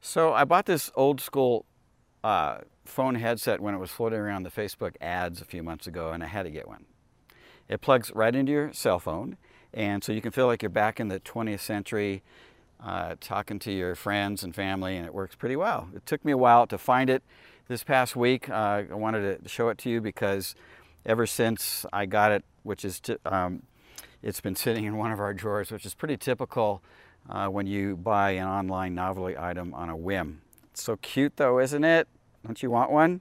So I bought this old school uh, phone headset when it was floating around the Facebook ads a few months ago, and I had to get one. It plugs right into your cell phone, and so you can feel like you're back in the 20th century, uh, talking to your friends and family, and it works pretty well. It took me a while to find it. This past week, uh, I wanted to show it to you because ever since I got it, which is um, it's been sitting in one of our drawers, which is pretty typical uh, when you buy an online novelty item on a whim. It's so cute though, isn't it? Don't you want one?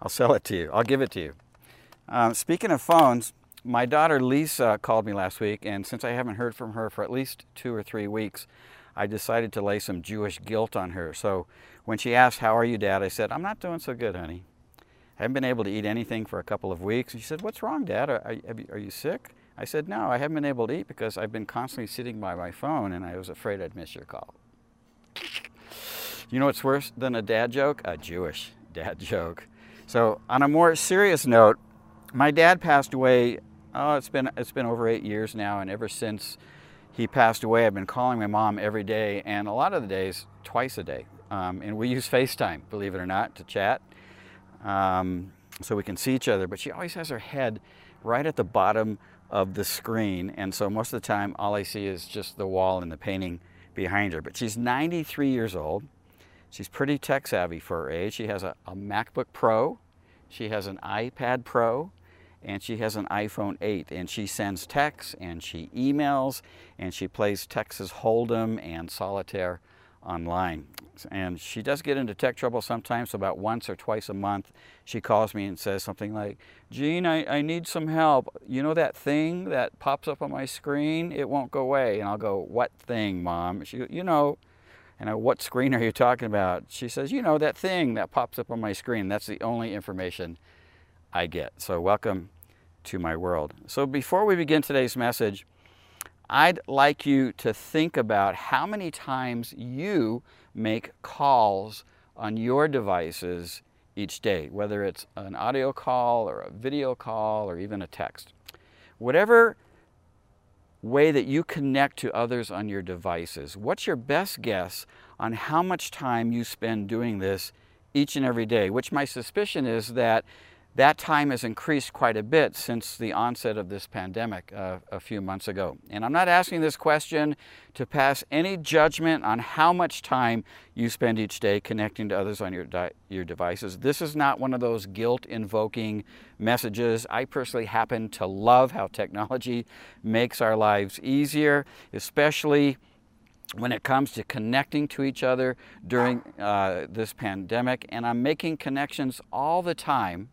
I'll sell it to you. I'll give it to you. Um, speaking of phones, my daughter Lisa called me last week, and since I haven't heard from her for at least two or three weeks, I decided to lay some Jewish guilt on her. So when she asked, How are you, Dad? I said, I'm not doing so good, honey. I haven't been able to eat anything for a couple of weeks. And she said, What's wrong, Dad? Are, are, are you sick? I said, No, I haven't been able to eat because I've been constantly sitting by my phone and I was afraid I'd miss your call. You know what's worse than a dad joke? A Jewish dad joke. So, on a more serious note, my dad passed away. Oh, it's been it's been over eight years now, and ever since he passed away, I've been calling my mom every day, and a lot of the days twice a day. Um, and we use FaceTime, believe it or not, to chat, um, so we can see each other. But she always has her head right at the bottom of the screen. And so most of the time, all I see is just the wall and the painting behind her. But she's 93 years old. She's pretty tech savvy for her age. She has a, a MacBook Pro, she has an iPad Pro, and she has an iPhone 8. And she sends texts and she emails and she plays Texas Hold'em and Solitaire online. And she does get into tech trouble sometimes, so about once or twice a month, she calls me and says something like, Gene, I, I need some help. You know that thing that pops up on my screen? It won't go away. And I'll go, What thing, Mom? She, you know, and I, what screen are you talking about? She says, You know, that thing that pops up on my screen. That's the only information I get. So, welcome to my world. So, before we begin today's message, I'd like you to think about how many times you make calls on your devices each day, whether it's an audio call or a video call or even a text. Whatever way that you connect to others on your devices, what's your best guess on how much time you spend doing this each and every day? Which my suspicion is that that time has increased quite a bit since the onset of this pandemic uh, a few months ago. And I'm not asking this question to pass any judgment on how much time you spend each day connecting to others on your, your devices. This is not one of those guilt invoking messages. I personally happen to love how technology makes our lives easier, especially when it comes to connecting to each other during uh, this pandemic. And I'm making connections all the time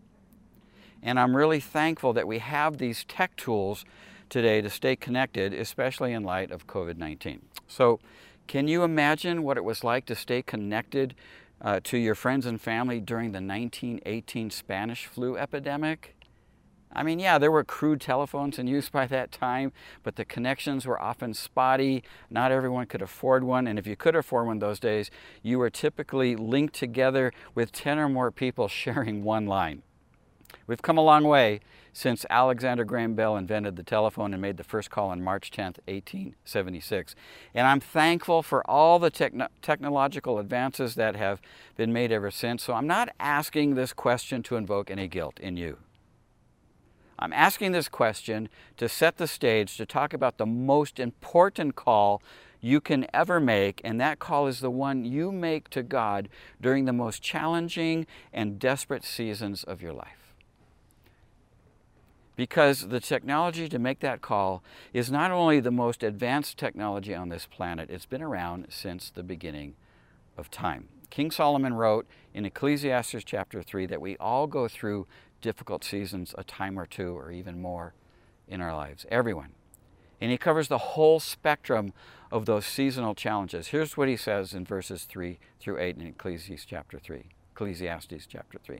and I'm really thankful that we have these tech tools today to stay connected, especially in light of COVID 19. So, can you imagine what it was like to stay connected uh, to your friends and family during the 1918 Spanish flu epidemic? I mean, yeah, there were crude telephones in use by that time, but the connections were often spotty. Not everyone could afford one, and if you could afford one those days, you were typically linked together with 10 or more people sharing one line. We've come a long way since Alexander Graham Bell invented the telephone and made the first call on March 10, 1876. And I'm thankful for all the techno- technological advances that have been made ever since. So I'm not asking this question to invoke any guilt in you. I'm asking this question to set the stage to talk about the most important call you can ever make, and that call is the one you make to God during the most challenging and desperate seasons of your life because the technology to make that call is not only the most advanced technology on this planet, it's been around since the beginning of time. King Solomon wrote in Ecclesiastes chapter 3 that we all go through difficult seasons a time or two or even more in our lives. Everyone. And he covers the whole spectrum of those seasonal challenges. Here's what he says in verses 3 through 8 in Ecclesiastes chapter 3. Ecclesiastes chapter 3.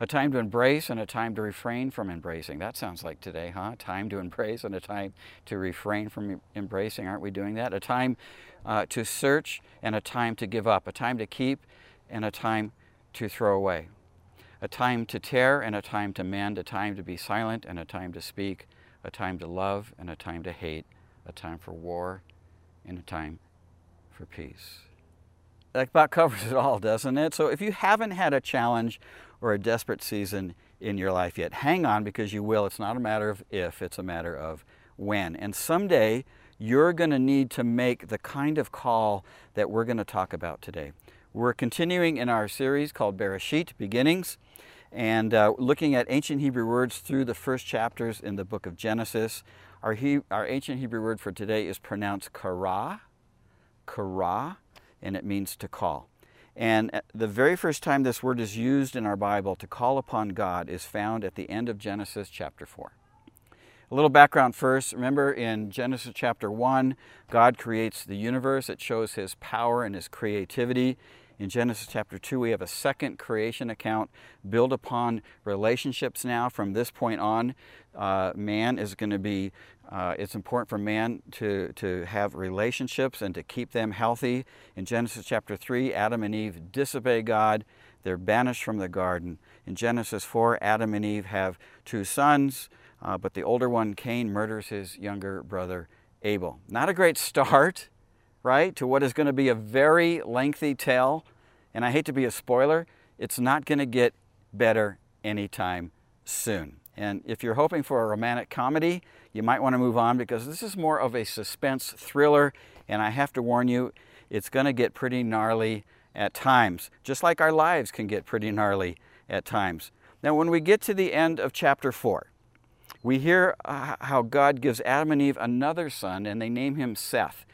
A time to embrace and a time to refrain from embracing. That sounds like today, huh? Time to embrace and a time to refrain from embracing. Aren't we doing that? A time uh, to search and a time to give up. A time to keep and a time to throw away. A time to tear and a time to mend. A time to be silent and a time to speak. A time to love and a time to hate. A time for war and a time for peace. That about covers it all, doesn't it? So if you haven't had a challenge or a desperate season in your life yet. Hang on because you will. It's not a matter of if, it's a matter of when. And someday you're going to need to make the kind of call that we're going to talk about today. We're continuing in our series called Bereshit Beginnings and uh, looking at ancient Hebrew words through the first chapters in the book of Genesis. Our, he, our ancient Hebrew word for today is pronounced kara, kara, and it means to call. And uh, the very first time this word is used in our Bible to call upon God is found at the end of Genesis chapter 4. A little background first. Remember in Genesis chapter 1, God creates the universe. It shows his power and his creativity. In Genesis chapter 2, we have a second creation account built upon relationships now. From this point on, uh, man is going to be, uh, it's important for man to, to have relationships and to keep them healthy. In Genesis chapter 3, Adam and Eve disobey God. They're banished from the garden. In Genesis 4, Adam and Eve have two sons, uh, but the older one, Cain, murders his younger brother, Abel. Not a great start right, to what is going to be a very lengthy tale. And I hate to be a spoiler, it's not going to get better anytime soon. And if you're hoping for a romantic comedy, you might want to move on because this is more of a suspense thriller. And I have to warn you, it's going to get pretty gnarly at times, just like our lives can get pretty gnarly at times. Now, when we get to the end of chapter 4, we hear uh, how God gives Adam and Eve another son, and they name him Seth.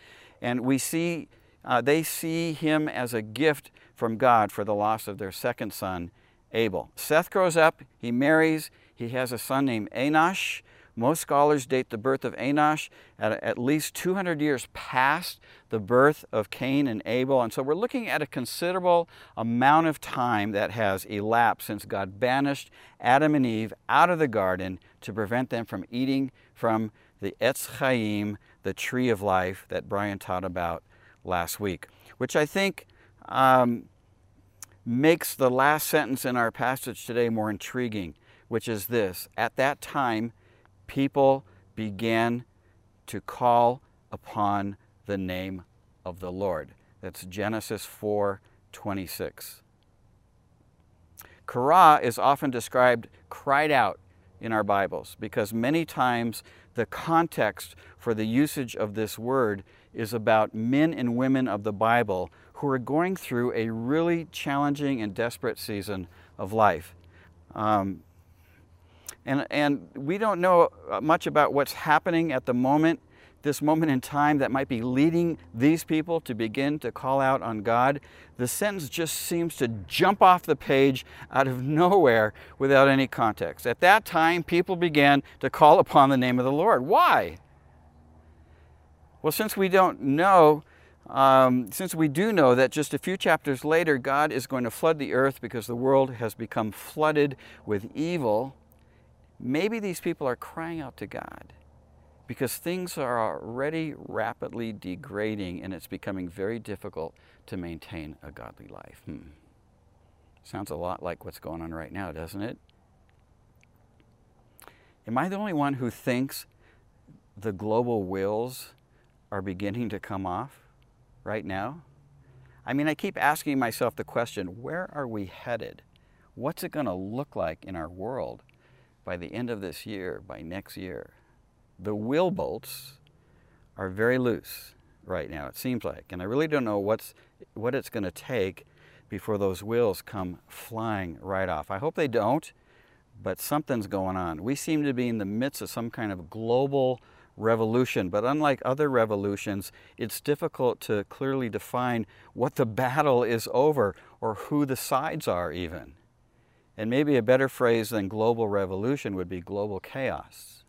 And we see, uh, they see him as a gift from God for the loss of their second son, Abel. Seth grows up, he marries, he has a son named Enosh. Most scholars date the birth of Enosh at at least 200 years past the birth of Cain and Abel. And so we're looking at a considerable amount of time that has elapsed since God banished Adam and Eve out of the garden to prevent them from eating from the Etz Chaim, the tree of life that Brian taught about last week, which I think um, makes the last sentence in our passage today more intriguing, which is this At that time, people began to call upon the name of the Lord. That's Genesis 4 26. Kara is often described cried out in our Bibles because many times the context for the usage of this word is about men and women of the Bible who are going through a really challenging and desperate season of life. Um, and, and we don't know much about what's happening at the moment this moment in time that might be leading these people to begin to call out on God, the sentence just seems to jump off the page out of nowhere without any context. At that time, people began to call upon the name of the Lord. Why? Well, since we don't know, um, since we do know that just a few chapters later, God is going to flood the earth because the world has become flooded with evil, maybe these people are crying out to God because things are already rapidly degrading and it's becoming very difficult to maintain a godly life. Hmm. Sounds a lot like what's going on right now, doesn't it? Am I the only one who thinks the global wills are beginning to come off right now? I mean, I keep asking myself the question where are we headed? What's it going to look like in our world by the end of this year, by next year? the wheel bolts are very loose right now, it seems like. And I really don't know what's, what it's going to take before those wheels come flying right off. I hope they don't, but something's going on. We seem to be in the midst of some kind of global revolution, but unlike other revolutions, it's difficult to clearly define what the battle is over or who the sides are, even. And maybe a better phrase than global revolution would be global chaos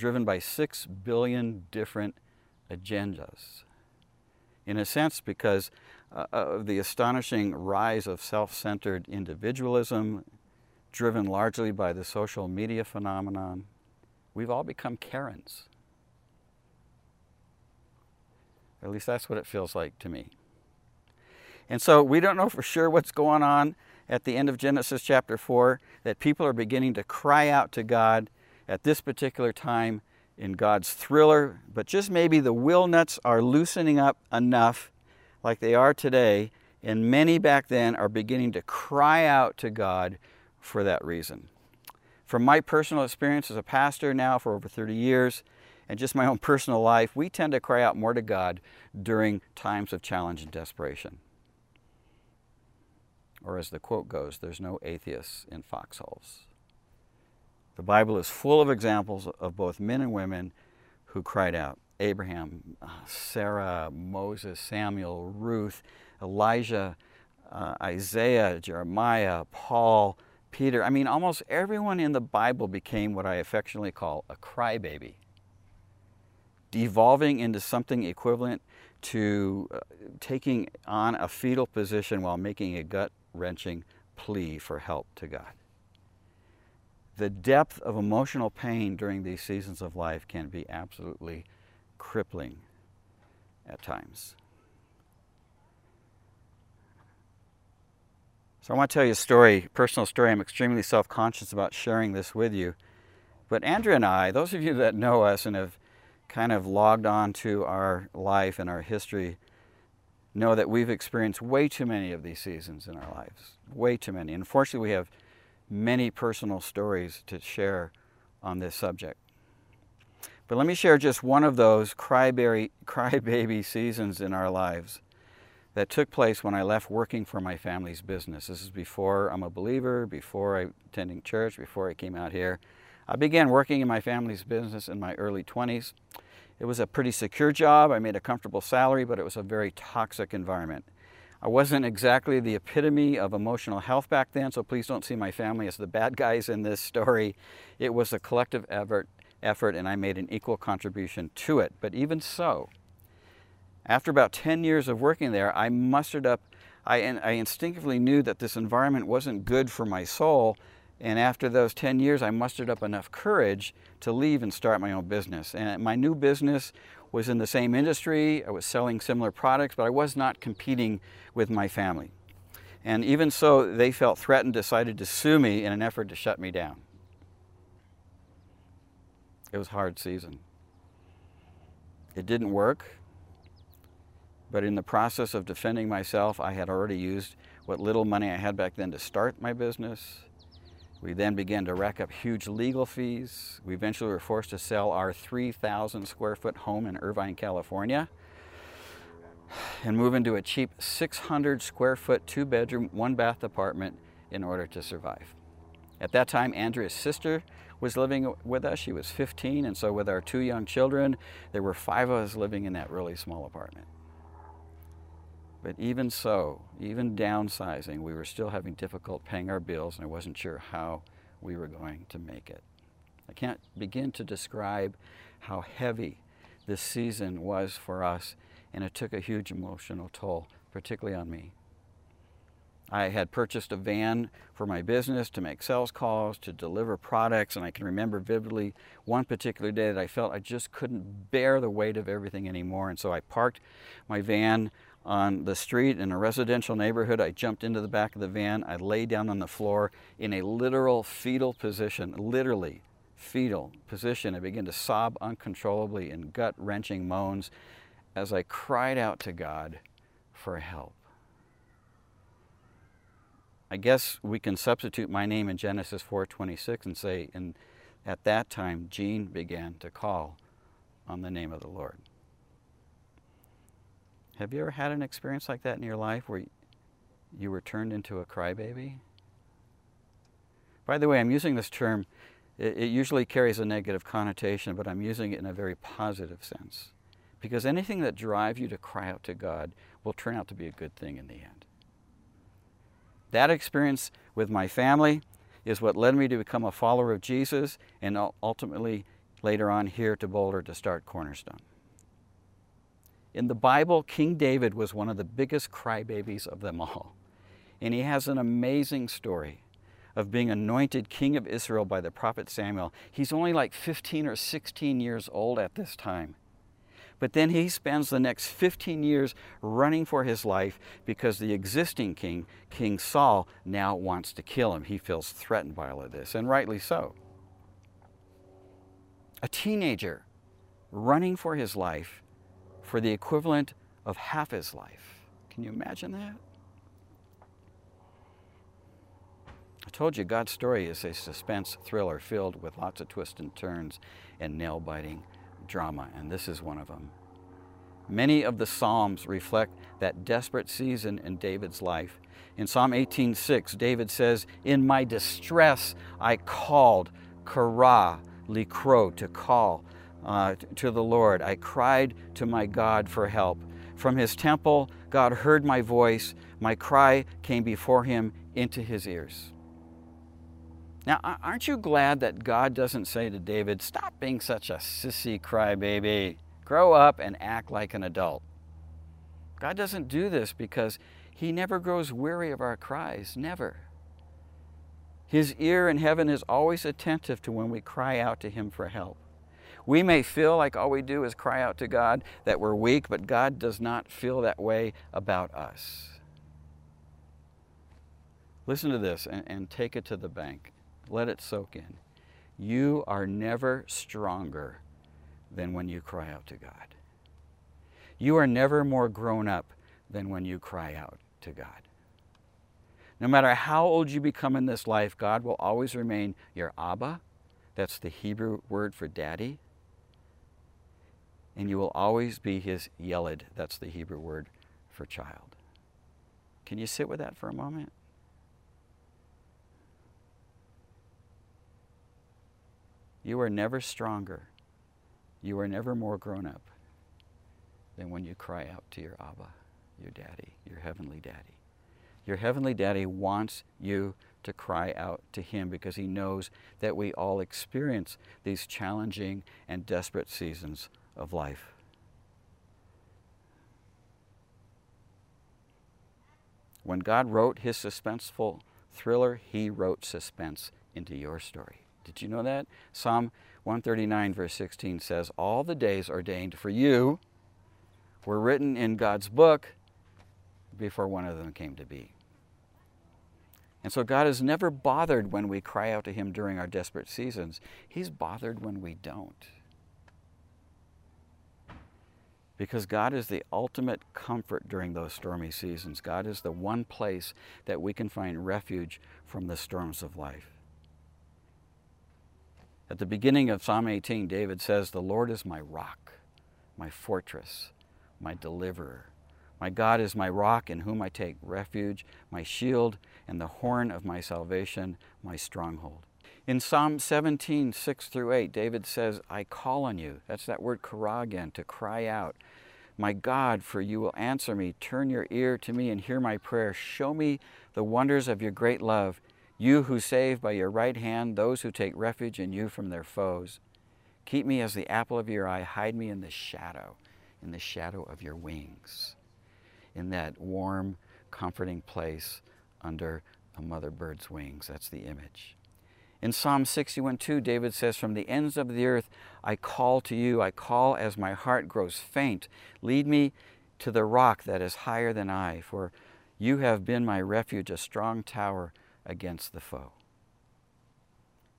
driven by six billion different agendas. In a sense, because uh, of the astonishing rise of self centered individualism, driven largely by the social media phenomenon. We've all become Karens. At least that's what it feels like to me. And so we don't know for sure what's going on at the end of Genesis chapter 4, that people are beginning to cry out to God at this particular time in God's thriller, but just maybe the will nuts are loosening up enough, like they are today, and many back then are beginning to cry out to God for that reason. From my personal experience as a pastor now for over 30 years, and just my own personal life, we tend to cry out more to God during times of challenge and desperation. Or as the quote goes, there's no atheists in foxholes. The Bible is full of examples of both men and women who cried out Abraham, uh, Sarah, Moses, Samuel, Ruth, Elijah, uh, Isaiah, Jeremiah, Paul, Peter. I mean, almost everyone in the Bible became what I affectionately call a crybaby, devolving into something equivalent to uh, taking on a fetal position while making a gut wrenching plea for help to God. The depth of emotional pain during these seasons of life can be absolutely crippling at times. So I want to tell you a story, personal story. I'm extremely self-conscious about sharing this with you. But Andrea and I, those of you that know us and have kind of logged on to our life and our history, know that we've experienced way too many of these seasons in our lives. Way too many. Unfortunately, we have many personal stories to share on this subject. But let me share just one of those crybaby, crybaby seasons in our lives that took place when I left working for my family's business. This is before I'm a believer, before I attending church, before I came out here. I began working in my family's business in my early 20s. It was a pretty secure job. I made a comfortable salary, but it was a very toxic environment. I wasn't exactly the epitome of emotional health back then, so please don't see my family as the bad guys in this story. It was a collective effort, effort and I made an equal contribution to it. But even so, after about 10 years of working there, I mustered up, I, I instinctively knew that this environment wasn't good for my soul, and after those 10 years, I mustered up enough courage to leave and start my own business. And my new business was in the same industry. I was selling similar products, but I was not competing with my family. And even so, they felt threatened, decided to sue me in an effort to shut me down. It was a hard season. It didn't work, but in the process of defending myself, I had already used what little money I had back then to start my business. We then began to rack up huge legal fees. We eventually were forced to sell our 3,000 square foot home in Irvine, California, and move into a cheap 600 square foot, two bedroom, one bath apartment in order to survive. At that time, Andrea's sister was living with us. She was 15, and so with our two young children, there were five of us living in that really small apartment. But even so, even downsizing, we were still having difficult paying our bills, and I wasn't sure how we were going to make it. I can't begin to describe how heavy this season was for us, and it took a huge emotional toll, particularly on me. I had purchased a van for my business to make sales calls, to deliver products, and I can remember vividly one particular day that I felt I just couldn't bear the weight of everything anymore. And so I parked my van on the street in a residential neighborhood. I jumped into the back of the van. I lay down on the floor in a literal fetal position, literally fetal position. I began to sob uncontrollably in gut wrenching moans as I cried out to God for help. I guess we can substitute my name in Genesis 4:26 and say, and at that time Gene began to call on the name of the Lord. Have you ever had an experience like that in your life where you were turned into a crybaby? By the way, I'm using this term, it, usually carries a negative connotation, but I'm using it in a very positive sense. Because anything that drives you to cry out to God will turn out to be a good thing in the end. That experience with my family is what led me to become a follower of Jesus and ultimately later on here to Boulder to start Cornerstone. In the Bible, King David was one of the biggest crybabies of them all. And he has an amazing story of being anointed king of Israel by the prophet Samuel. He's only like 15 or 16 years old at this time. But then he spends the next 15 years running for his life because the existing king, King Saul, now wants to kill him. He feels threatened by all of this, and rightly so. A teenager running for his life for the equivalent of half his life. Can you imagine that? I told you God's story is a suspense thriller filled with lots of twists and turns and nail biting drama, and this is one of them. Many of the Psalms reflect that desperate season in David's life. In Psalm 18:6, David says, "In my distress I called, kara, likro, to call uh, to the Lord. I cried to my God for help. From his temple, God heard my voice. My cry came before him into his ears." Now, aren't you glad that God doesn't say to David, Stop being such a sissy crybaby? Grow up and act like an adult. God doesn't do this because He never grows weary of our cries, never. His ear in heaven is always attentive to when we cry out to Him for help. We may feel like all we do is cry out to God, that we're weak, but God does not feel that way about us. Listen to this and, and take it to the bank. Let it soak in. You are never stronger than when you cry out to God. You are never more grown up than when you cry out to God. No matter how old you become in this life, God will always remain your Abba. That's the Hebrew word for daddy. And you will always be his Yeled. That's the Hebrew word for child. Can you sit with that for a moment? You are never stronger. You are never more grown up than when you cry out to your Abba, your daddy, your heavenly daddy. Your heavenly daddy wants you to cry out to him because he knows that we all experience these challenging and desperate seasons of life. When God wrote his suspenseful thriller, he wrote suspense into your story. Did you know that? Psalm 139, verse 16 says, All the days ordained for you were written in God's book before one of them came to be. And so God is never bothered when we cry out to Him during our desperate seasons. He's bothered when we don't. Because God is the ultimate comfort during those stormy seasons. God is the one place that we can find refuge from the storms of life. At the beginning of Psalm 18, David says, The Lord is my rock, my fortress, my deliverer. My God is my rock in whom I take refuge, my shield and the horn of my salvation, my stronghold. In Psalm 17, 6 through 8, David says, I call on you. That's that word kara again, to cry out. My God, for you will answer me. Turn your ear to me and hear my prayer. Show me the wonders of your great love you who save by your right hand those who take refuge in you from their foes. Keep me as the apple of your eye. Hide me in the shadow, in the shadow of your wings, in that warm, comforting place under a mother bird's wings. That's the image. In Psalm 61 2, David says, From the ends of the earth I call to you. I call as my heart grows faint. Lead me to the rock that is higher than I, for you have been my refuge, a strong tower against the foe.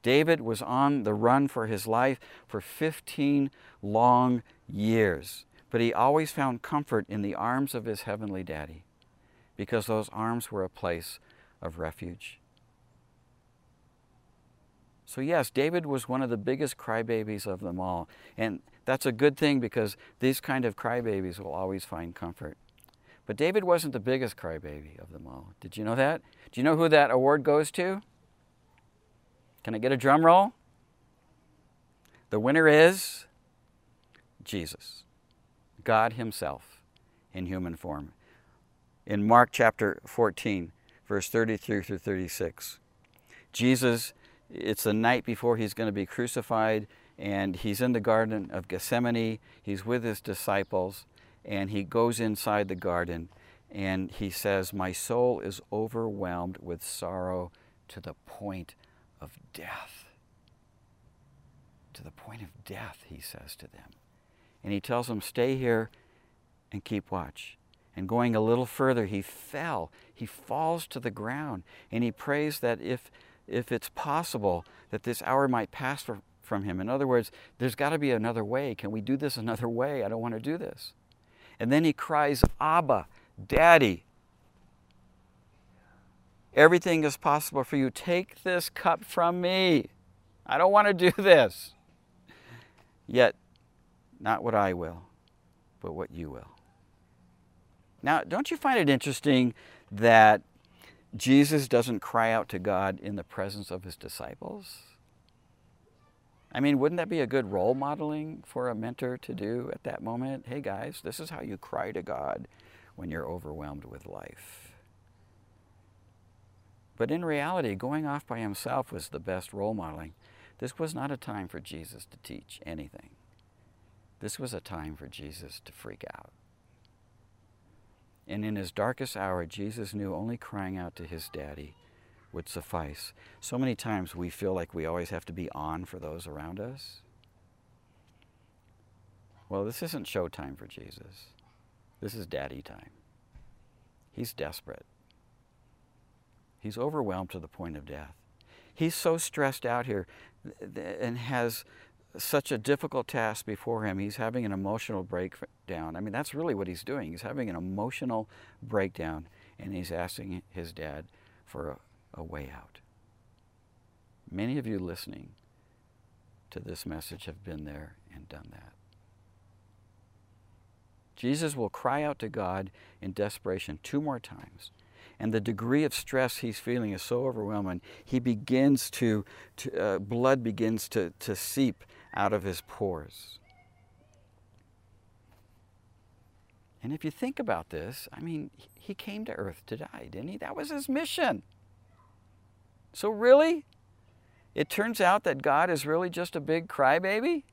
David was on the run for his life for 15 long years, but he always found comfort in the arms of his heavenly daddy because those arms were a place of refuge. So, yes, David was one of the biggest crybabies of them all. And that's a good thing because these kind of crybabies will always find comfort. But David wasn't the biggest crybaby of them all. Did you know that? Do you know who that award goes to? Can I get a drum roll? The winner is Jesus, God Himself in human form. In Mark chapter 14, verse 33 through 36, Jesus, it's the night before He's going to be crucified, and He's in the Garden of Gethsemane. He's with His disciples, and he goes inside the garden and he says, My soul is overwhelmed with sorrow to the point of death. To the point of death, he says to them. And he tells them, Stay here and keep watch. And going a little further, he fell. He falls to the ground. And he prays that if, if it's possible, that this hour might pass for, from him. In other words, there's got to be another way. Can we do this another way? I don't want to do this. And then he cries, Abba, Daddy. Everything is possible for you. Take this cup from me. I don't want to do this. Yet, not what I will, but what you will. Now, don't you find it interesting that Jesus doesn't cry out to God in the presence of his disciples? I mean, wouldn't that be a good role modeling for a mentor to do at that moment? Hey guys, this is how you cry to God when you're overwhelmed with life. But in reality, going off by himself was the best role modeling. This was not a time for Jesus to teach anything. This was a time for Jesus to freak out. And in his darkest hour, Jesus knew only crying out to his daddy would suffice. So many times we feel like we always have to be on for those around us. Well, this isn't showtime for Jesus. This is daddy time. He's desperate. He's overwhelmed to the point of death. He's so stressed out here and has such a difficult task before him. He's having an emotional breakdown. I mean, that's really what he's doing. He's having an emotional breakdown, and he's asking his dad for a, a way out. Many of you listening to this message have been there and done that. Jesus will cry out to God in desperation two more times. And the degree of stress he's feeling is so overwhelming, he begins to, to uh, blood begins to, to seep out of his pores. And if you think about this, I mean, he came to earth to die, didn't he? That was his mission. So, really? It turns out that God is really just a big crybaby?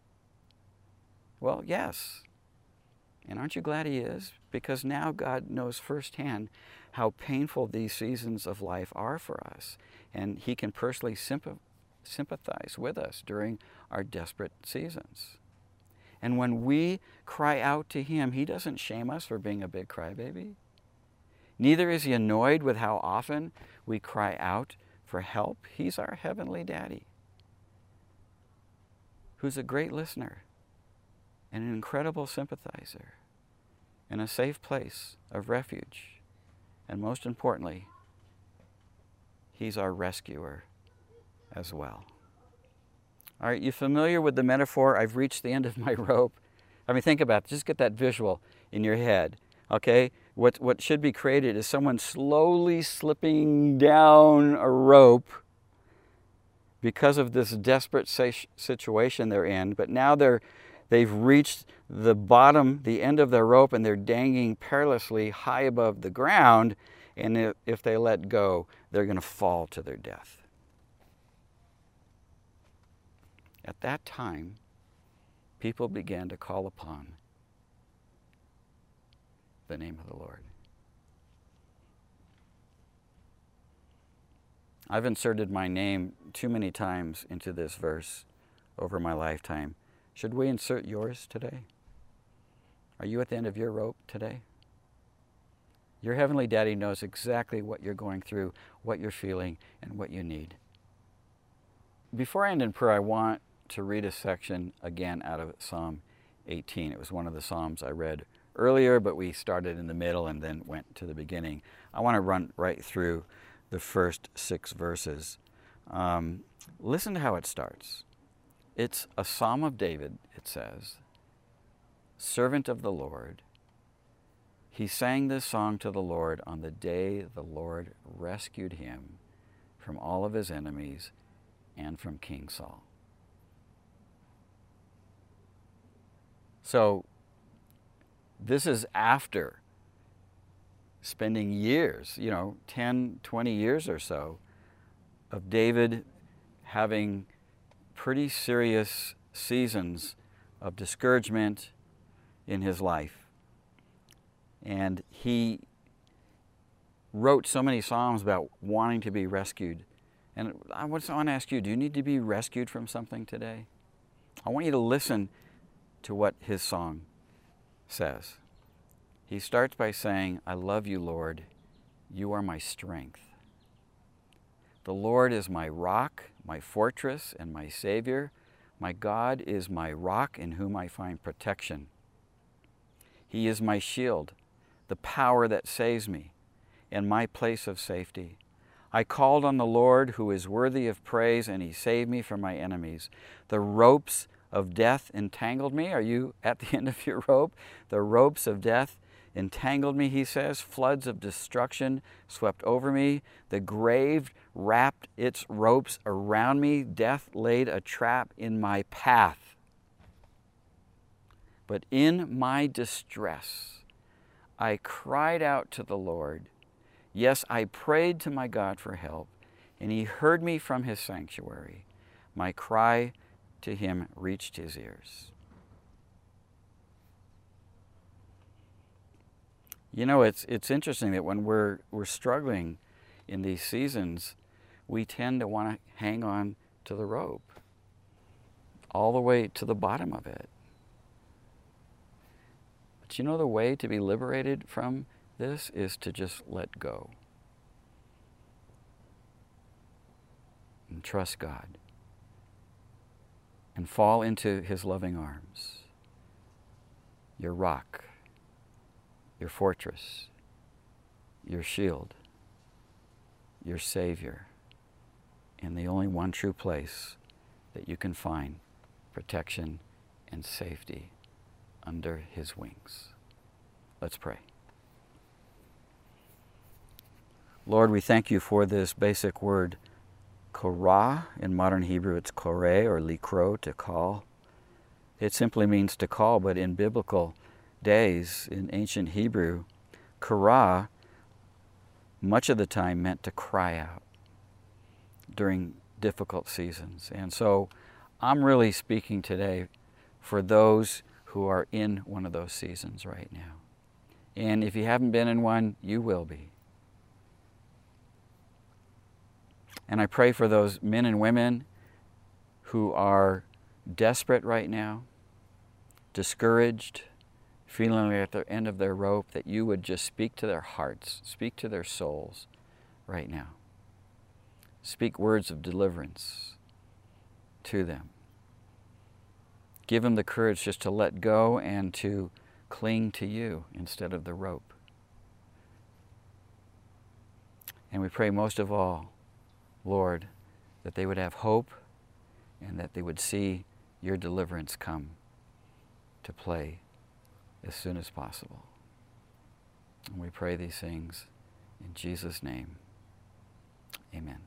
Well, yes. And aren't you glad He is? Because now God knows firsthand how painful these seasons of life are for us. And He can personally sympathize with us during our desperate seasons. And when we cry out to Him, He doesn't shame us for being a big crybaby. Neither is He annoyed with how often we cry out for help. He's our heavenly daddy who's a great listener and an incredible sympathizer and a safe place of refuge. And most importantly, He's our rescuer as well. All right, you familiar with the metaphor? I've reached the end of my rope. I mean, think about it. Just get that visual in your head. Okay? What, what should be created is someone slowly slipping down a rope because of this desperate situation they're in, but now they're they've reached the bottom, the end of their rope, and they're dangling perilously high above the ground. And if they let go, they're going to fall to their death. At that time, people began to call upon the name of the Lord. I've inserted my name too many times into this verse over my lifetime. Should we insert yours today? Are you at the end of your rope today? Your Heavenly Daddy knows exactly what you're going through, what you're feeling, and what you need. Before I end in prayer, I want to read a section again out of Psalm 18. It was one of the Psalms I read earlier, but we started in the middle and then went to the beginning. I want to run right through the first six verses. Um, listen to how it starts. It's a psalm of David, it says, servant of the Lord. He sang this song to the Lord on the day the Lord rescued him from all of his enemies and from King Saul. So, this is after spending years, you know, 10, 20 years or so, of David having pretty serious seasons of discouragement in his life. And he wrote so many Psalms about wanting to be rescued. And I want to ask you do you need to be rescued from something today? I want you to listen to what his song says. He starts by saying, I love you, Lord. You are my strength. The Lord is my rock, my fortress, and my Savior. My God is my rock in whom I find protection. He is my shield, the power that saves me, and my place of safety. I called on the Lord who is worthy of praise, and he saved me from my enemies. The ropes of death entangled me. Are you at the end of your rope? The ropes of death entangled me, he says. Floods of destruction swept over me. The grave wrapped its ropes around me. Death laid a trap in my path. But in my distress, I cried out to the Lord. Yes, I prayed to my God for help, and he heard me from his sanctuary. My cry to him reached his ears. You know, it's, it's interesting that when we're, we're struggling in these seasons, we tend to want to hang on to the rope all the way to the bottom of it. But you know, the way to be liberated from this is to just let go and trust God and fall into His loving arms, your rock your fortress, your shield, your Savior, and the only one true place that you can find protection and safety under His wings. Let's pray. Lord, we thank you for this basic word, korah. In modern Hebrew, it's kore or likro, to call. It simply means to call, but in biblical days in ancient Hebrew, kara much of the time meant to cry out during difficult seasons. And so I'm really speaking today for those who are in one of those seasons right now. And if you haven't been in one, you will be. And I pray for those men and women who are desperate right now, discouraged, feeling at the end of their rope, that you would just speak to their hearts, speak to their souls right now. Speak words of deliverance to them. Give them the courage just to let go and to cling to you instead of the rope. And we pray most of all, Lord, that they would have hope and that they would see your deliverance come to play as soon as possible. And we pray these things in Jesus' name. Amen.